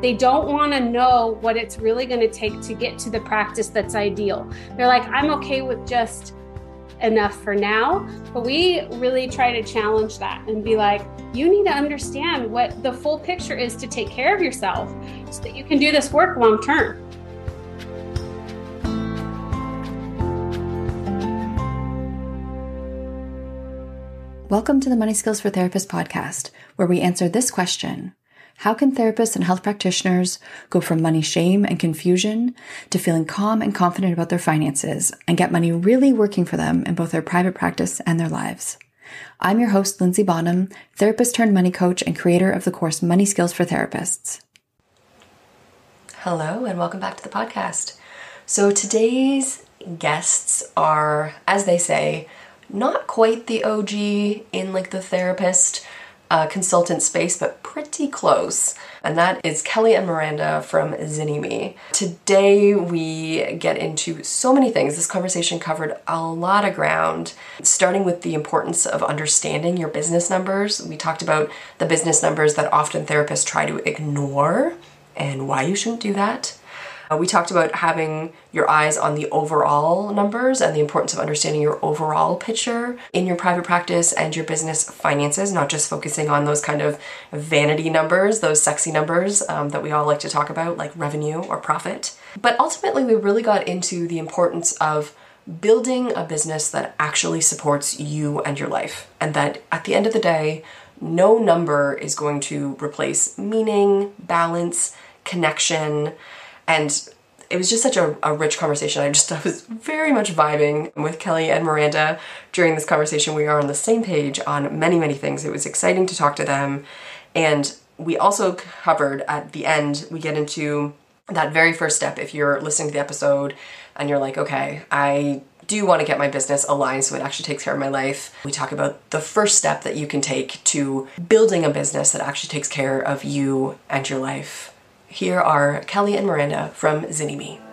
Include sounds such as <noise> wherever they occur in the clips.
They don't want to know what it's really going to take to get to the practice that's ideal. They're like, I'm okay with just enough for now. But we really try to challenge that and be like, you need to understand what the full picture is to take care of yourself so that you can do this work long term. Welcome to the Money Skills for Therapists podcast, where we answer this question how can therapists and health practitioners go from money shame and confusion to feeling calm and confident about their finances and get money really working for them in both their private practice and their lives? I'm your host, Linzy Bonham, therapist turned money coach and creator of the course Money Skills for Therapists. Hello, and welcome back to the podcast. So today's guests are, as they say, not quite the OG in like the therapist uh, consultant space, but pretty close. And that is Kelly and Miranda from ZynnyMe. Today we get into so many things. This conversation covered a lot of ground, starting with the importance of understanding your business numbers. We talked about the business numbers that often therapists try to ignore and why you shouldn't do that. Uh, we talked about having your eyes on the overall numbers and the importance of understanding your overall picture in your private practice and your business finances, not just focusing on those kind of vanity numbers, those sexy numbers um, that we all like to talk about, like revenue or profit. But ultimately, we really got into the importance of building a business that actually supports you and your life. And that at the end of the day, no number is going to replace meaning, balance, connection, and it was just such a, a, rich conversation. I just I was very much vibing with Kelly and Miranda during this conversation. We are on the same page on many, many things. It was exciting to talk to them. And we also covered at the end, we get into that very first step. If you're listening to the episode and you're like, okay, I do want to get my business aligned so it actually takes care of my life. We talk about the first step that you can take to building a business that actually takes care of you and your life here are Kelly and Miranda from ZynnyMe.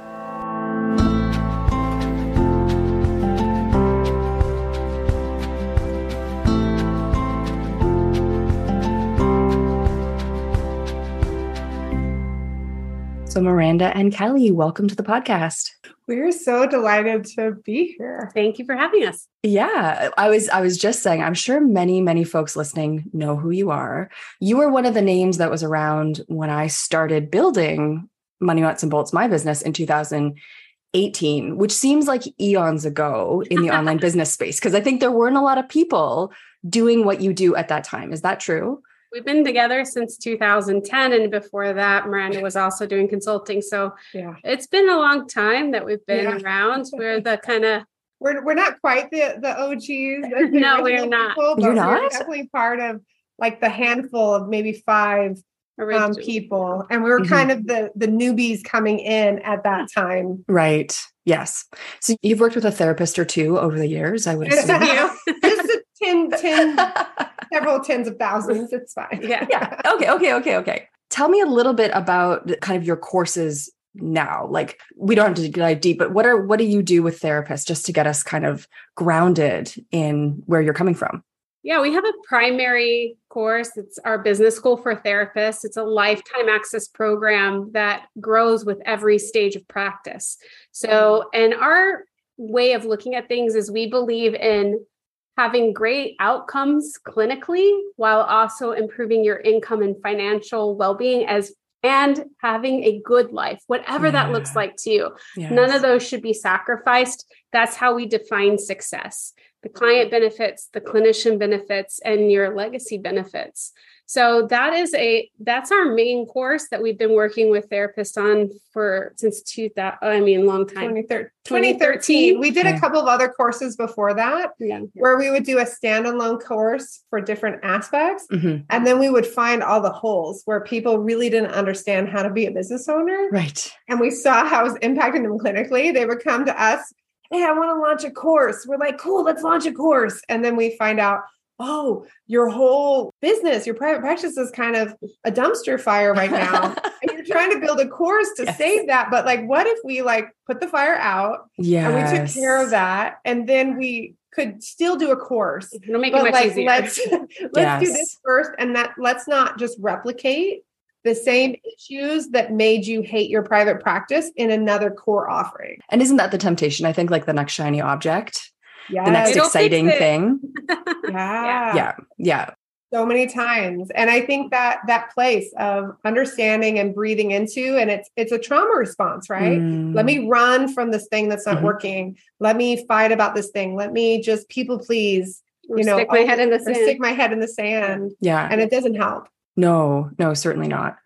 So, Miranda and Kelly, welcome to the podcast. We're so delighted to be here. Thank you for having us. Yeah, I was I was just saying I'm sure many many folks listening know who you are. You were one of the names that was around when I started building Money Nuts and Bolts my business in 2018, which seems like eons ago in the <laughs> online business space because I think there weren't a lot of people doing what you do at that time. Is that true? We've been together since 2010, and before that, Miranda was also doing consulting. So yeah, it's been a long time that we've been yeah. around. <laughs> We're the kind of we're we're not quite the the OGs. <laughs> no, we're not. People, You're not. We're definitely part of like the handful of maybe five um, people, and we were mm-hmm. kind of the the newbies coming in at that time. Right. Yes. So you've worked with a therapist or two over the years, I would <laughs> assume. Just a ten, ten several tens of thousands. It's fine. Yeah. <laughs> yeah. Okay. Okay. Okay. Okay. tell me a little bit about kind of your courses now like we don't have to dive deep but what are what do you do with therapists just to get us kind of grounded in where you're coming from yeah, we have a primary course. It's our business school for therapists. It's a lifetime access program that grows with every stage of practice. So, and our way of looking at things is we believe in having great outcomes clinically while also improving your income and financial well-being as and having a good life whatever yeah. that looks like to you yes. none of those should be sacrificed that's how we define success the client benefits, the clinician benefits, and your legacy benefits. So that is a that's our main course that we've been working with therapists on for since 2000 I mean long time 2013, 2013. we did a couple of other courses before that yeah. where we would do a standalone course for different aspects mm-hmm. and then we would find all the holes where people really didn't understand how to be a business owner right and we saw how it was impacting them clinically they would come to us hey, I want to launch a course. We're like, cool, let's launch a course. And then we find out, oh, your whole business, your private practice is kind of a dumpster fire right now. <laughs> and you're trying to build a course to yes. save that. But like, what if we like put the fire out? Yeah. And we took care of that. And then we could still do a course. It'll make it much like, easier. Let's <laughs> let's yes. do this first. And that let's not just replicate the same issues that made you hate your private practice in another core offering. And isn't that the temptation? I think like the next shiny object, <laughs> yeah, the next exciting thing. yeah. Yeah. Yeah. So many times. And I think that that place of understanding and breathing into, and it's it's a trauma response, right? Mm. Let me run from this thing that's not mm-hmm. working. Let me fight about this thing. Let me just people please, you know, stick my head in the sand. Stick my head in the sand. Yeah. And it doesn't help. No, no, certainly not.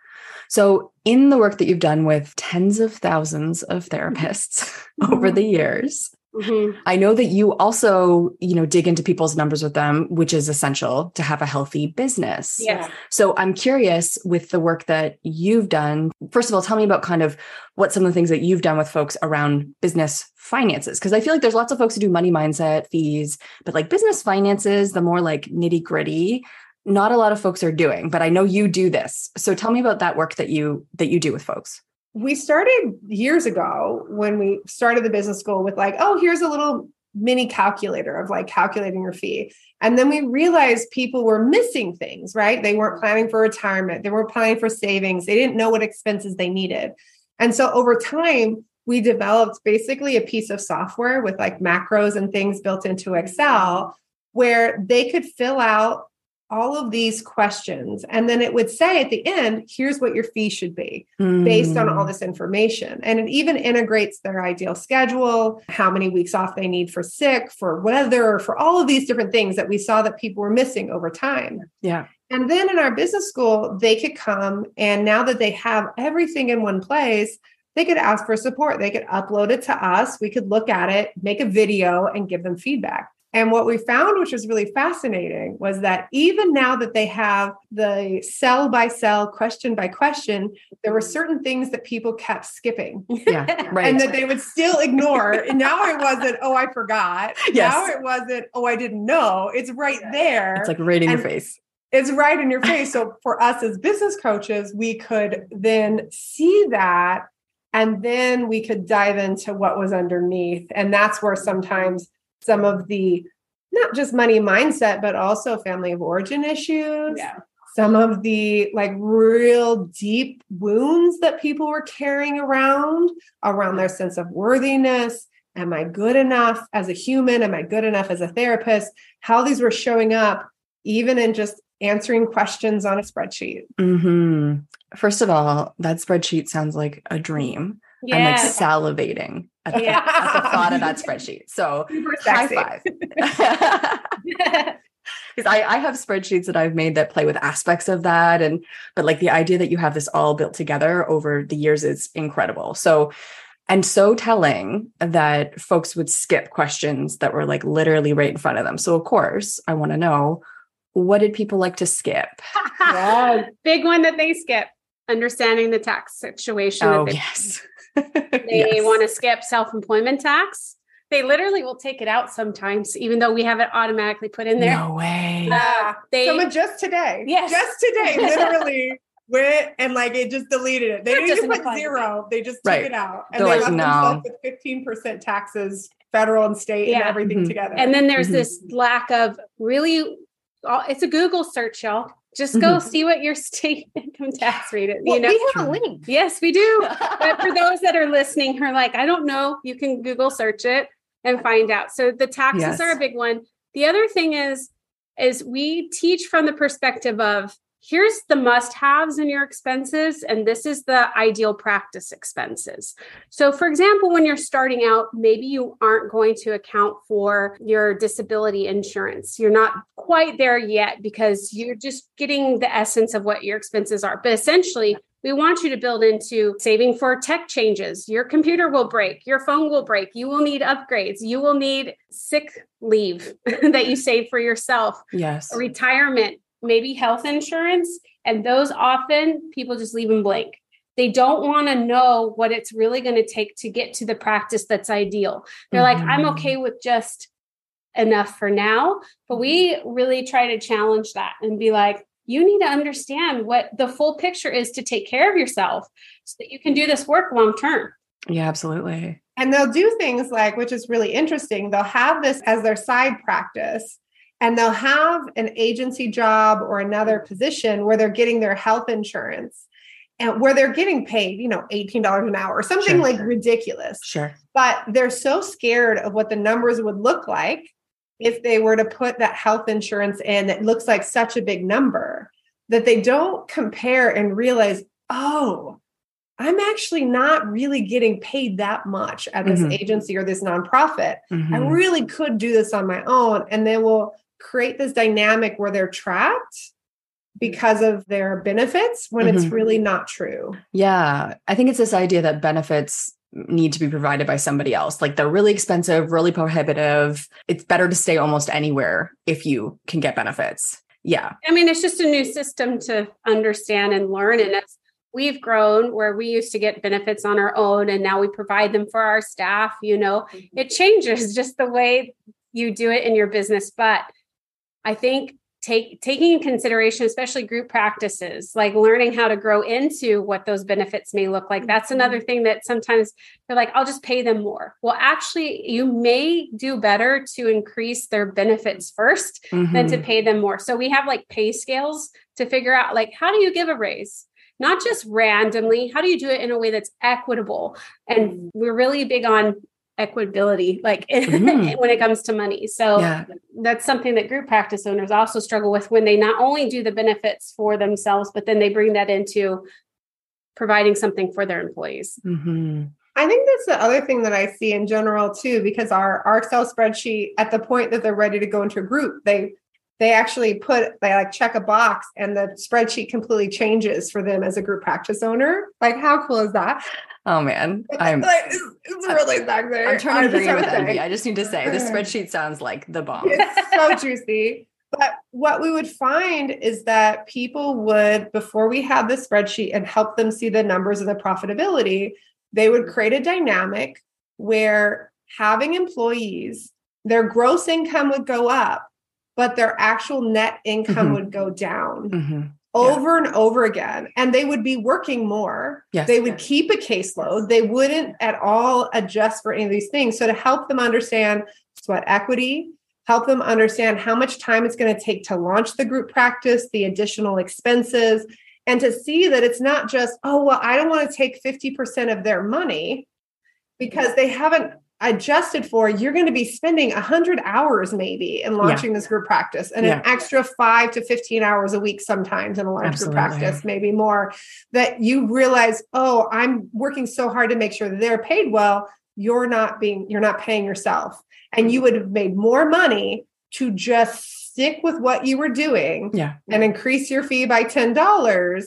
So, in the work that you've done with tens of thousands of therapists <laughs> mm-hmm. over the years, mm-hmm. I know that you also, you know, dig into people's numbers with them, which is essential to have a healthy business. Yeah. So, I'm curious with the work that you've done. First of all, tell me about kind of what some of the things that you've done with folks around business finances because I feel like there's lots of folks who do money mindset fees, but like business finances, the more like nitty gritty, not a lot of folks are doing, but I know you do this. So tell me about that work that you that you do with folks. We started years ago when we started the business school with like, oh, here's a little mini calculator of like calculating your fee. And then we realized people were missing things, right? They weren't planning for retirement, they weren't planning for savings, they didn't know what expenses they needed. And so over time, we developed basically a piece of software with like macros and things built into Excel where they could fill out all of these questions. And then it would say at the end, here's what your fee should be mm. based on all hmm. this information. And it even integrates their ideal schedule, how many weeks off they need for sick, for weather, for all of these different things that we saw that people were missing over time. Yeah. And then in our business school, they could come and now that they have everything in one place, they could ask for support. They could upload it to us. We could look at it, make a video, and give them feedback. And what we found, which was really fascinating, was that even now that they have the cell by cell, question by question, there were certain things that people kept skipping. Yeah, <laughs> right. and that they would still ignore. and now it wasn't, oh, I forgot. <laughs> Yes. Now it wasn't, oh, I didn't know. It's right there. It's like right in and your face. It's right in your face. So for us as business coaches, we could then see that and then we could dive into what was underneath. And that's where sometimes some of the not just money mindset, but also family of origin issues. Yeah. Some of the like real deep wounds that people were carrying around, around their sense of worthiness. Am I good enough as a human? Am I good enough as a therapist? How these were showing up, even in just answering questions on a spreadsheet. Mm-hmm. First of all, that spreadsheet sounds like a dream. Yeah. I'm like salivating at the, yeah. at the thought of that spreadsheet. So high five. <laughs> <laughs> Because I, I have spreadsheets that I've made that play with aspects of that. And but like the idea that you have this all built together over the years is incredible. So and so telling that folks would skip questions that were like literally right in front of them. So of course, I want to know what did people like to skip? <laughs> yeah. Big one that they skip understanding the tax situation. Oh, yes. <laughs> they yes. want to skip self employment tax. They literally will take it out sometimes, even though we have it automatically put in there. No way. Uh, they, Someone just today, yes. just today, <laughs> literally went and like it just deleted it. They That didn't even put zero. They just Right. took it out. And They're they like, left no. themselves with 15% taxes, federal and state and Yeah. everything Mhm. together. And then there's Mhm. this lack of really, uh, it's a Google search, y'all. Just go Mhm. see what your <laughs> state income tax rate is. well, you know, we have a link. yes, we do. but for <laughs> those that are listening who are like, I don't know, you can Google search it and find out. So the taxes Yes. are a big one. The other thing is, is we teach from the perspective of here's the must-haves in your expenses, and this is the ideal practice expenses. So, for example, when you're starting out, maybe you aren't going to account for your disability insurance. You're not quite there yet because you're just getting the essence of what your expenses are. But essentially, we want you to build into saving for tech changes. Your computer will break, your phone will break, you will need upgrades, you will need sick leave <laughs> that you save for yourself, yes. retirement, maybe health insurance. And those often people just leave them blank. They don't want to know what it's really going to take to get to the practice that's ideal. They're like, I'm Mhm. okay with just enough for now. But we really try to challenge that and be like, you need to understand what the full picture is to take care of yourself so that you can do this work long term. Yeah, absolutely. And they'll do things like, which is really interesting, they'll have this as their side practice and they'll have an agency job or another position where they're getting their health insurance and where they're getting paid, you know, $18 an hour or something Sure. like ridiculous. Sure. But they're so scared of what the numbers would look like if they were to put that health insurance in that looks like such a big number that they don't compare and realize, oh, I'm actually not really getting paid that much at this Mhm. agency or this nonprofit. I Mhm. really could do this on my own. And they will create this dynamic where they're trapped because of their benefits when it's Mhm. really not true. Yeah, I think it's this idea that benefits need to be provided by somebody else. Like they're really expensive, really prohibitive. It's better to stay almost anywhere if you can get benefits. Yeah. I mean, it's just a new system to understand and learn. And as we've grown, where we used to get benefits on our own and now we provide them for our staff, you know, it changes <laughs> just the way you do it in your business. But I think take taking in consideration, especially group practices, like learning how to grow into what those benefits may look like. That's another thing that sometimes they're like, I'll just pay them more. Well, actually, you may do better to increase their benefits first than to Mhm. pay them more. So we have like pay scales to figure out like how do you give a raise? Not just randomly, how do you do it in a way that's equitable? And we're really big on equitability like <laughs> Mhm. when it comes to money. So Yeah. that's something that group practice owners also struggle with when they not only do the benefits for themselves but then they bring that into providing something for their employees. Mhm. I think that's the other thing that I see in general too, because our, our Excel spreadsheet at the point that they're ready to go into a group, they they actually put they like check a box and the spreadsheet completely changes for them as a group practice owner. Like how cool is that? Oh man, I'm like, it's, it's really sexy. I'm trying to agree with. Envy. I just need to say this <laughs> spreadsheet sounds like the bomb. it's so juicy. But what we would find is that people would, before we had the spreadsheet and help them see the numbers of the profitability, they would create a dynamic where having employees, their gross income would go up, but their actual net income Mhm. would go down Mhm. over and over again. And they would be working more. Yes. They would keep a caseload. They wouldn't at all adjust for any of these things. So, to help them understand sweat equity, help them understand how much time it's going to take to launch the group practice, the additional expenses, and to see that it's not just, oh, well, I don't want to take 50% of their money because they haven't adjusted for you're going to be spending 100 hours maybe in launching this group practice and an extra 5 to 15 hours a week sometimes in a large Absolutely. group practice maybe more that you realize oh i'm working so hard to make sure that they're paid well you're not being you're not paying yourself and you would have made more money to just stick with what you were doing Yeah. and increase your fee by $10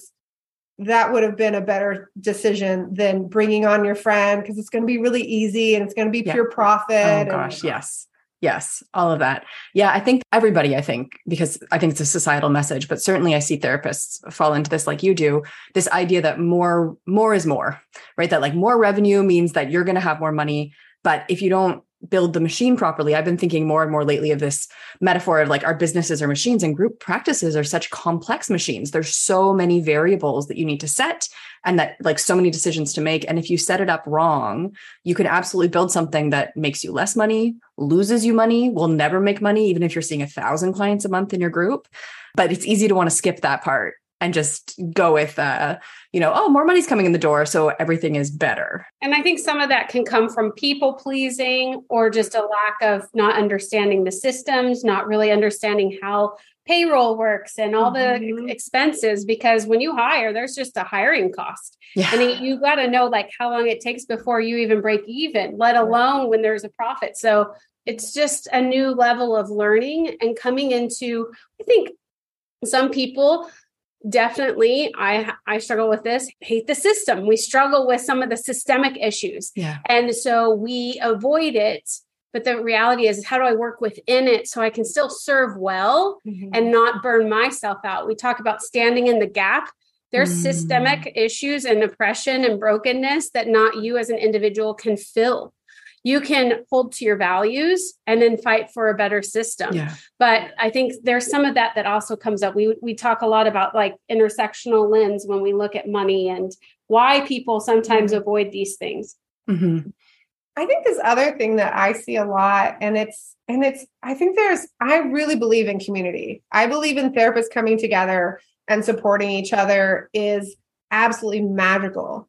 that would have been a better decision than bringing on your friend because it's going to be really easy and it's going to be Yeah. pure profit. Oh and- gosh, yes. Yes, all of that. Yeah, I think everybody, I think, because I think it's a societal message, but certainly I see therapists fall into this like you do, this idea that more more is more, right? That like more revenue means that you're going to have more money, but if you don't build the machine properly. I've been thinking more and more lately of this metaphor of like our businesses are machines and group practices are such complex machines. There's so many variables that you need to set and that like so many decisions to make. And if you set it up wrong, you can absolutely build something that makes you less money, loses you money, will never make money, even if you're seeing a thousand clients a month in your group. But it's easy to want to skip that part and just go with uh you know oh more money's coming in the door so everything is better and i think some of that can come from people pleasing or just a lack of not understanding the systems not really understanding how payroll works and all mm-hmm. the expenses because when you hire there's just a hiring cost yeah. and you got to know like how long it takes before you even break even let alone when there's a profit so it's just a new level of learning and coming into i think some people definitely i i struggle with this. Hate the system. We struggle with some of the systemic issues. Yeah. And so we avoid it but the reality is how do i work within it so i can still serve well mm-hmm. and not burn myself out? We talk about standing in the gap. There's mm. systemic issues and oppression and brokenness that not you as an individual can fill you can hold to your values and then fight for a better system. Yeah. But I think there's some of that that also comes up. We we talk a lot about like intersectional lens when we look at money and why people sometimes mm-hmm. avoid these things. Mm-hmm. I think this other thing that I see a lot, and it's and it's I think there's I really believe in community. I believe in therapists coming together and supporting each other is absolutely magical.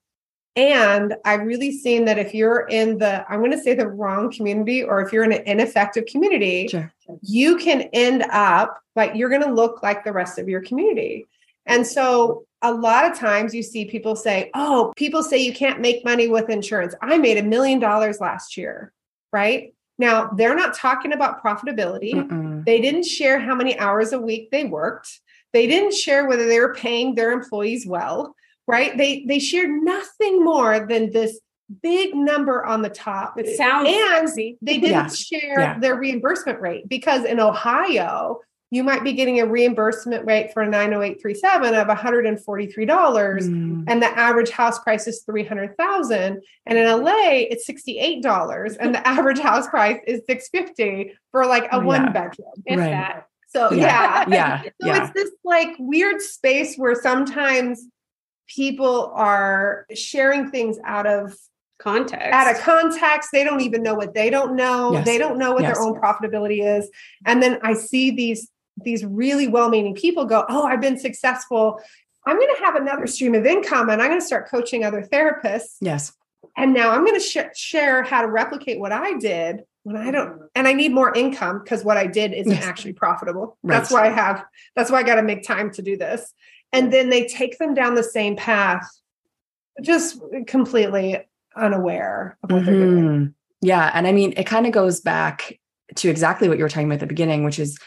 And I've really seen that if you're in the, I'm going to say the wrong community, or if you're in an ineffective community, sure. you can end up like you're going to look like the rest of your community. And so a lot of times you see people say, oh, people say you can't make money with insurance. I made a million dollars last year, right? Now, they're not talking about profitability. Mm-mm. They didn't share how many hours a week they worked. They didn't share whether they were paying their employees well right? They they shared nothing more than this big number on the top. It sounds and sexy. they didn't yeah. share yeah. their reimbursement rate because in Ohio, you might be getting a reimbursement rate for a 90837 of $143 mm. and the average house price is 300,000 and in LA it's $68 and the average house price is 650 for like a one bedroom if right. that so yeah yeah, so yeah. it's this like weird space where sometimes people are sharing things out of context. Out of context. They don't even know what they don't know. Yes. they don't know what yes. their own profitability is. And then i see these these really well-meaning people go oh i've been successful. I'm going to have another stream of income and i'm going to start coaching other therapists. Yes. And now i'm going to sh- share how to replicate what i did when i don't and i need more income because what i did isn't yes. actually profitable. Right. that's why i have that's why i got to make time to do this and then they take them down the same path just completely unaware of what mm-hmm. they're doing mm-hmm. yeah and i mean it kind of goes back to exactly what you were talking about at the beginning which is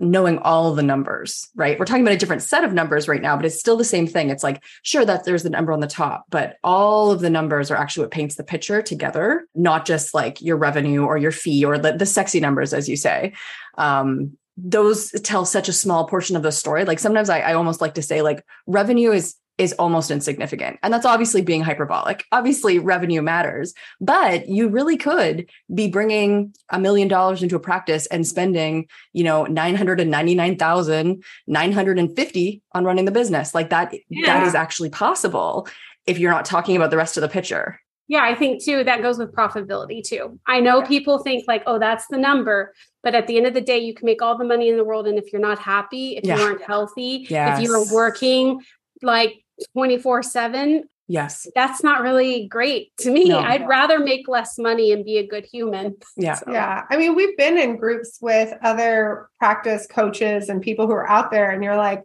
knowing all the numbers right we're talking about a different set of numbers right now but it's still the same thing it's like sure that there's the number on the top but all of the numbers are actually what paints the picture together not just like your revenue or your fee or the, the sexy numbers as you say um, those tell such a small portion of the story. Like sometimes I, I almost like to say like revenue is is almost insignificant. And that's obviously being hyperbolic. Obviously, revenue matters, but you really could be bringing a million dollars into a practice and spending, you know, 999,950 on running the business. Like that, yeah. that is actually possible if you're not talking about the rest of the picture. Yeah, I think too that goes with profitability too. I know people think like, oh, that's the number, but at the end of the day, you can make all the money in the world, and if you're not happy, if yeah. you aren't healthy, yes. if you're working like twenty four seven, yes, that's not really great to me. No. I'd rather make less money and be a good human. Yeah, so. yeah. I mean, we've been in groups with other practice coaches and people who are out there, and you're like,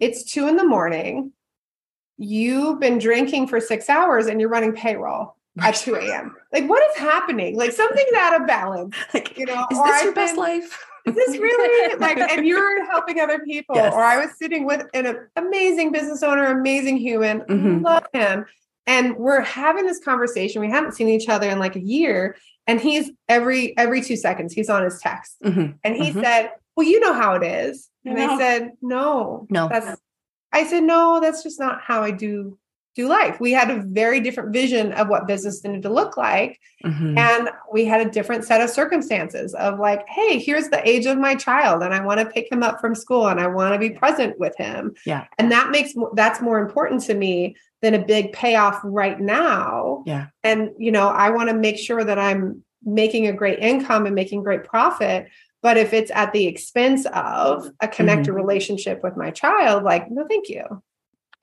it's two in the morning. You've been drinking for six hours and you're running payroll at 2 a.m. Like, what is happening? Like, something's out of balance. <laughs> Like, you know, is this your been, best life? is this really like, and <laughs> you're helping other people? Yes. Or I was sitting with an amazing business owner, amazing human, mm-hmm. love him. And we're having this conversation. We haven't seen each other in like a year. And he's every every two seconds, he's on his text. Mm-hmm. And he mm-hmm. said, Well, you know how it is. And I said, No, no, that's I said, No, that's just not how I do do life. We had a very different vision of what business needed to look like. Mm-hmm. And we had a different set of circumstances of like, hey, here's the age of my child, and I want to pick him up from school and I want to be present with him. Yeah. And that makes that's more important to me than a big payoff right now. Yeah. And, you know, I want to make sure that I'm making a great income and making great profit. But if it's at the expense of a connected mm-hmm. relationship with my child, like, no, thank you.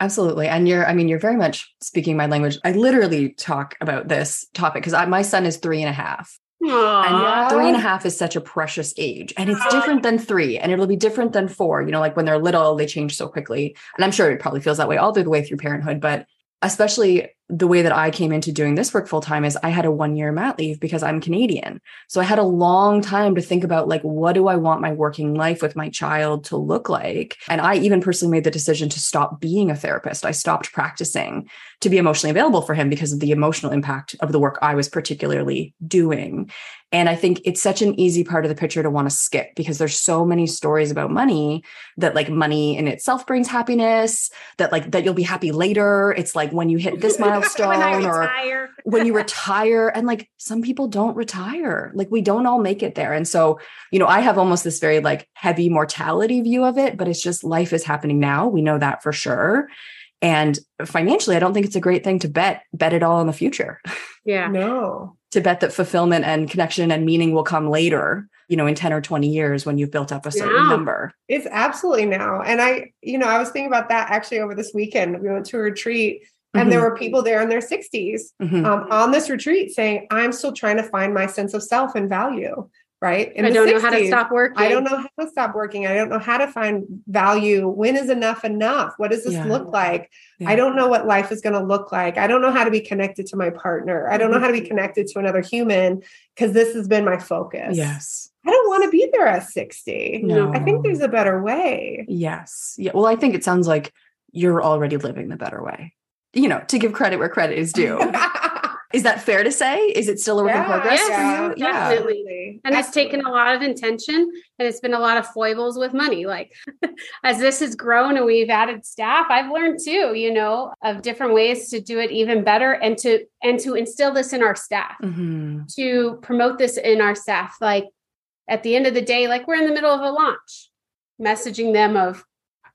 Absolutely. And you're, I mean, you're very much speaking my language. I literally talk about this topic because my son is three and a half. Aww. And three and a half is such a precious age. And it's different than three. And it'll be different than four. You know, like when they're little, they change so quickly. And I'm sure it probably feels that way all the way through parenthood. But especially the way that I came into doing this work full time is I had a one year mat leave because I'm Canadian. So I had a long time to think about like, what do I want my working life with my child to look like? And I even personally made the decision to stop being a therapist. I stopped practicing to be emotionally available for him because of the emotional impact of the work I was particularly doing. And I think it's such an easy part of the picture to want to skip because there's so many stories about money that like money in itself brings happiness, that like that you'll be happy later. It's like when you hit this milestone or when you retire. And like some people don't retire. Like we don't all make it there. And so, you know, I have almost this very like heavy mortality view of it, but it's just life is happening now. We know that for sure. And financially, I don't think it's a great thing to bet bet it all in the future. <laughs> Yeah. No. to bet that fulfillment and connection and meaning will come later, you know, in 10 or 20 years when you've built up a certain number. It's absolutely now. And I, you know, I was thinking about that actually over this weekend. We went to a retreat and mm-hmm. there were people there in their 60s mm-hmm. um, on this retreat saying, I'm still trying to find my sense of self and value right? In I don't 60s, know how to stop working. I don't know how to stop working. I don't know how to find value. When is enough enough? What does this yeah. look like? Yeah. I don't know what life is going to look like. I don't know how to be connected to my partner. I don't know how to be mm-hmm. connected to another human because this has been my focus. Yes. I don't want to be there at 60. No. I think there's a better way. Yes. Yeah. Well, I think it sounds like you're already living the better way. You know, to give credit where credit is due. <laughs> Is that fair to say? Is it still a work yeah, in progress yeah, for you? Definitely. Yeah. And it's taken a lot of intention and it's been a lot of foibles with money. Like <laughs> as this has grown and we've added staff, I've learned too, you know, of different ways to do it even better and to and to instill this in our staff, mm-hmm. to promote this in our staff. Like at the end of the day, like we're in the middle of a launch, messaging them of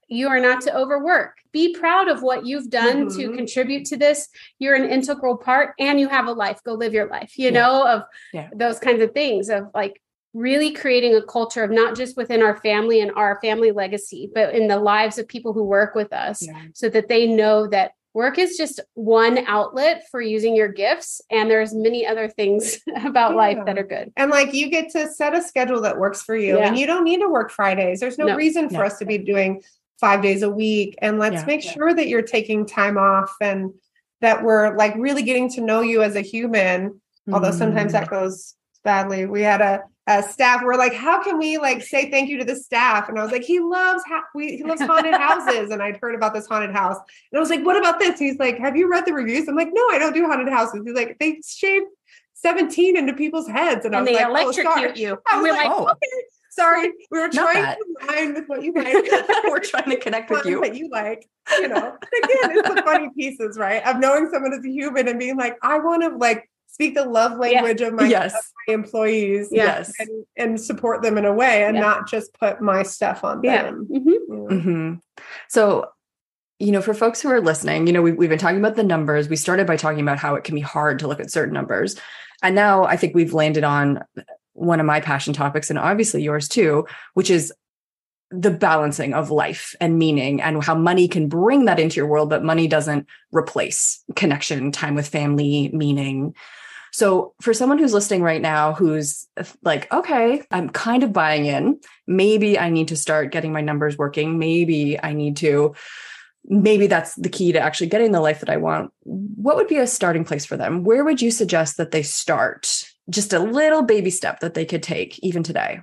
you are not to overwork. Be proud of what you've done mm-hmm. to contribute to this. You're an integral part and you have a life. Go live your life, you yeah. know, of yeah. those kinds of things of like really creating a culture of not just within our family and our family legacy, but in the lives of people who work with us yeah. so that they know that work is just one outlet for using your gifts and there's many other things <laughs> about yeah. life that are good and like you get to set a schedule that works for you yeah. and you don't need to work fridays there's no, no. reason for us to be doing five days a week and let's yeah, make yeah. sure that you're taking time off and that we're like really getting to know you as a human mm-hmm. although sometimes that mm. goes badly we had a, a staff we're like how can we like say thank you to the staff and i was like he loves ha- we, he loves haunted <laughs> houses and i'd heard about this haunted house and i was like what about this he's like have you read the reviews i'm like no i don't do haunted houses he's like they shave 17 into people's heads and, and I was they like, oh, electrocute oh, you. I was like, oh. okay. Sorry, we were trying to align with what you <laughs> like. we're trying to connect with you. What you like, you know. Again, it's the <laughs> funny pieces, right? Of knowing someone as a human and being like, I want to like speak the love language yeah. of, my, yes. of, my, employees yes and, and, support them in a way and yeah. not just put my stuff on yeah. them mm-hmm. Mm-hmm. so you know for folks who are listening you know we've, we've been talking about the numbers we started by talking about how it can be hard to look at certain numbers and now i think we've landed on one of my passion topics and obviously yours too, which is the balancing of life and meaning and how money can bring that into your world, but money doesn't replace connection, time with family, meaning. So, for someone who's listening right now who's like, okay, I'm kind of buying in, maybe I need to start getting my numbers working. Maybe I need to, maybe that's the key to actually getting the life that I want. What would be a starting place for them? Where would you suggest that they start just a little baby step that they could take even today.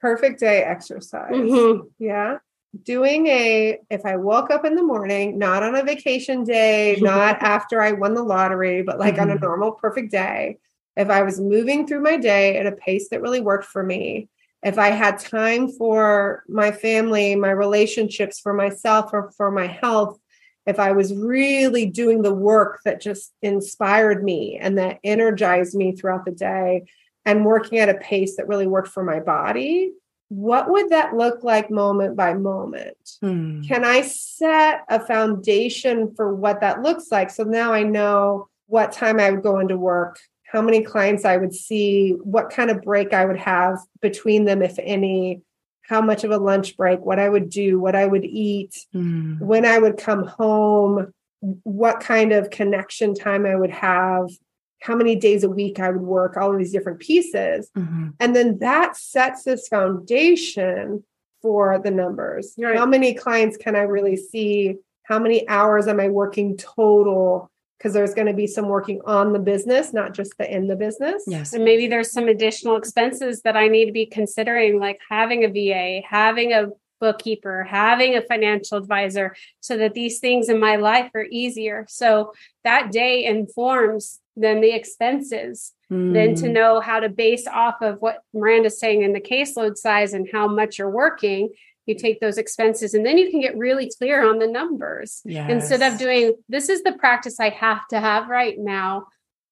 Perfect day exercise. Mm-hmm. Yeah. Doing a, if I woke up in the morning, not on a vacation day, not after I won the lottery, but like mm-hmm. on a mm-hmm. normal, perfect day, if I was moving through my day at a pace that really worked for me, if I had time for my family, my relationships, for myself, or for my health, if I was really doing the work that just inspired me and that energized me throughout the day and working at a pace that really worked for my body, what would that look like moment by moment? Hmm. Can I set a foundation for what that looks like? So now I know what time I would go into work, how many clients I would see, what kind of break I would have between them, if any, how much of a lunch break, what I would do, what I would eat, Hmm. when I would come home, what kind of connection time I would have, how many days a week I would work, all of these different pieces. Mhm. And then that sets this foundation for the numbers. Right. How many clients can I really see? How many hours am I working total? Because there's going to be some working on the business, not just the in the business. Yes. And maybe there's some additional expenses that I need to be considering, like having a VA, having a bookkeeper, having a financial advisor, so that these things in my life are easier. So that day informs then the expenses, then to Mm. know how to base off of what Miranda's saying in the caseload size and how much you're working. You take those expenses and then you can get really clear on the numbers instead of doing this is the practice I have to have right now.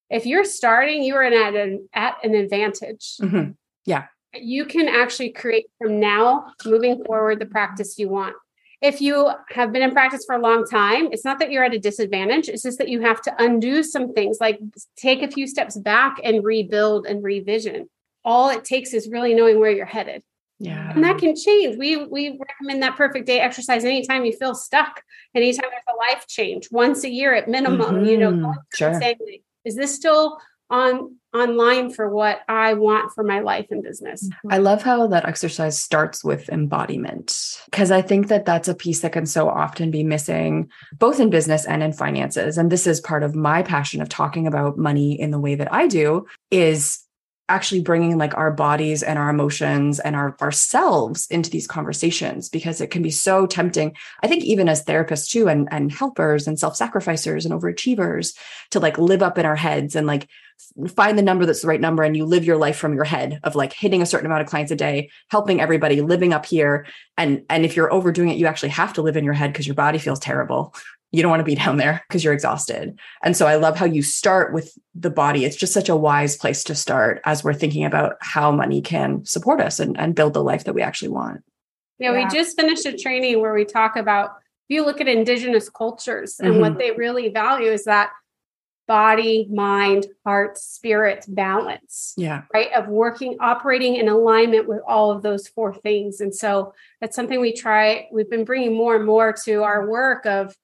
If you're starting, you are in at an at an advantage. Mhm. You can actually create from now moving forward the practice you want. If you have been in practice for a long time, it's not that you're at a disadvantage. It's just that you have to undo some things, like take a few steps back and rebuild and revision. All it takes is really knowing where you're headed Yeah. and that can change. We we recommend that perfect day exercise anytime you feel stuck, anytime there's a life change, once a year at minimum. You know, Mhm. and Sure. saying, is this still on online for what I want for my life and business? I love how that exercise starts with embodiment because I think that that's a piece that can so often be missing both in business and in finances. And this is part of my passion of talking about money in the way that I do is actually bringing like our bodies and our emotions and our ourselves into these conversations because it can be so tempting i think even as therapists too and and helpers and self-sacrificers and overachievers to like live up in our heads and like find the number that's the right number and you live your life from your head of like hitting a certain amount of clients a day helping everybody living up here. And and if you're overdoing it you actually have to live in your head because your body feels terrible. You don't want to be <laughs> down there because you're exhausted. And so i love how you start with the body. It's just such a wise place to start as we're thinking about how money can support us and, and build the life that we actually want. Yeah, Yeah. we just finished a training where we talk about if you look at indigenous cultures and what mm-hmm. they really value is that body, mind, heart, spirit balance. yeah. right? Of working operating in alignment with all of those four things. And so that's something we try we've been bringing more and more to our work of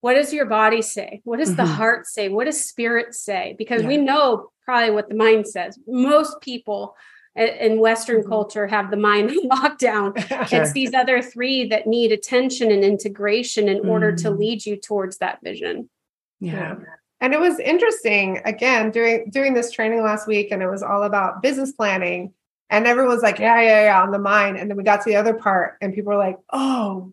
what does your body say? What does the Mhm. heart say? What does spirit say? Because we know probably what the mind says. Most people in western Mhm. culture have the mind <laughs> locked down. <laughs> Sure. it's these other three that need attention and integration in order to Mm. lead you towards that vision. Yeah And it was interesting again doing doing this training last week, and it was all about business planning. And everyone's like, yeah, yeah, yeah, on the mind. And then we got to the other part, and people were like, oh,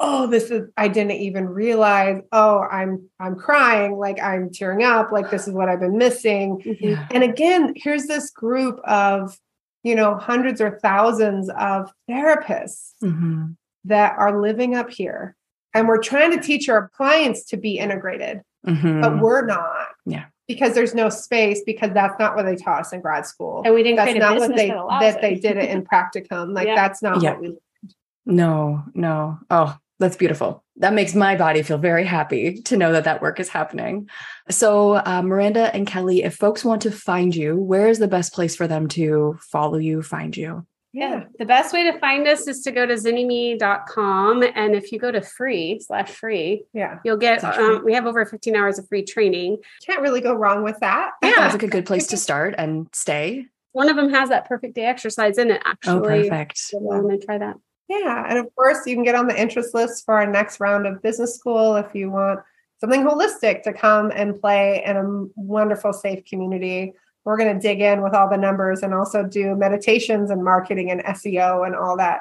oh, this is I didn't even realize. Oh, I'm I'm crying, like I'm tearing up, like this is what I've been missing. yeah And again, here's this group of, you know, hundreds or thousands of therapists Mhm. that are living up here. And we're trying to teach our clients to be integrated Mhm. but we're not. Yeah. Because there's no space because that's not what they taught us in grad school. and we didn't That's create a not business what they that that they did it in <laughs> practicum. Like Yeah. that's not Yeah. what we learned. No, no. Oh, that's beautiful. That makes my body feel very happy to know that that work is happening. So, uh, Miranda and Kelly, if folks want to find you, where is the best place for them to follow you, find you? Yeah. The best way to find us is to go to zynnyme.com. And if you go to free slash free, Yeah. you'll get, um, we have over 15 hours of free training. Can't really go wrong with that. Yeah, Sounds like a good place to <laughs> start and stay. One of them has that perfect day exercise in it, Oh, actually. perfect. So I'm going to try that. Yeah. And of course you can get on the interest list for our next round of business school if you want something holistic to come and play in a wonderful, safe community. We're going to dig in with all the numbers and also do meditations and marketing and SEO and all that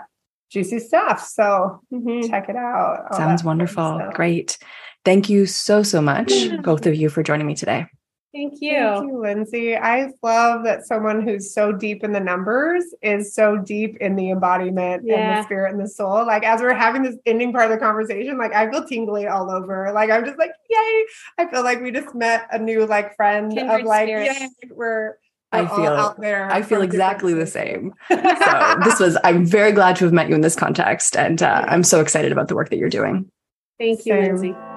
juicy stuff. So Mhm. check it out. Sounds wonderful. Great. Thank you so, so much, both of you, for joining me today. Thank you. Thank you, Linzy. I love that someone who's so deep in the numbers is so deep in the embodiment and the spirit and the soul. Like as we're having this ending part of the conversation, like I feel tingly all over. Like I'm just like, yay! I feel like we just met a new like friend Kindred of like, spirits. yay, we're, I we're all feel- out there. I feel exactly the same. <laughs> So this was, I'm very glad to have met you in this context. And uh, I'm so excited about the work that you're doing. Thank you, Same. Linzy.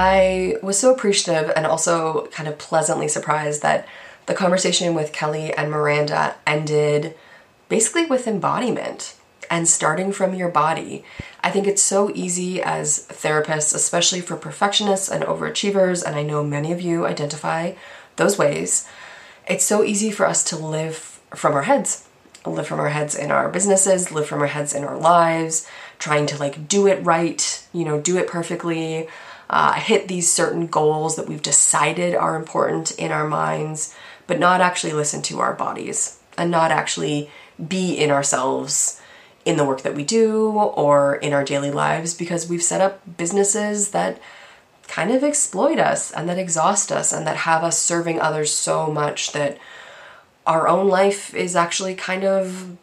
I was so appreciative and also kind of pleasantly surprised that the conversation with Kelly and Miranda ended basically with embodiment and starting from your body. I think it's so easy as therapists, especially for perfectionists and overachievers, and I know many of you identify those ways. It's so easy for us to live from our heads, live from our heads in our businesses, live from our heads in our lives, trying to like do it right, you know, do it perfectly, uh, hit these certain goals that we've decided are important in our minds, but not actually listen to our bodies and not actually be in ourselves in the work that we do or in our daily lives because we've set up businesses that kind of exploit us and that exhaust us and that have us serving others so much that our own life is actually kind of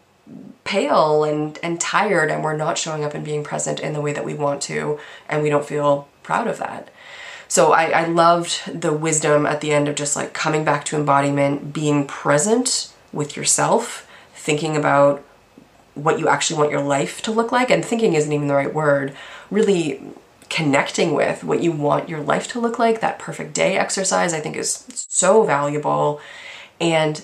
pale and and tired and we're not showing up and being present in the way that we want to and we don't feel proud of that. So I, I loved the wisdom at the end of just like coming back to embodiment being present with yourself thinking about what you actually want your life to look like and thinking isn't even the right word really connecting with what you want your life to look like. That perfect day exercise i think is so valuable. And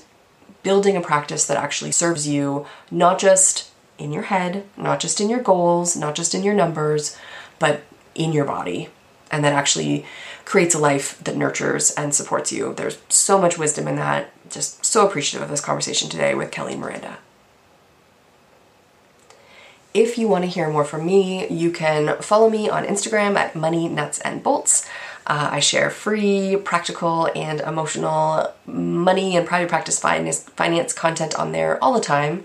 building a practice that actually serves you not just in your head not just in your goals not just in your numbers but in your body and that actually creates a life that nurtures and supports you there's so much wisdom in that just so appreciative of this conversation today with kelly and miranda if you want to hear more from me, you can follow me on Instagram at Money Nuts and Bolts. Uh, I share free, practical, and emotional money and private practice finance, finance content on there all the time.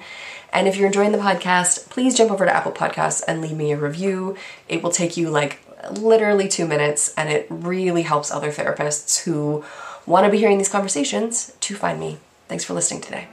And if you're enjoying the podcast, please jump over to Apple Podcasts and leave me a review. It will take you like literally two minutes, and it really helps other therapists who want to be hearing these conversations to find me. Thanks for listening today.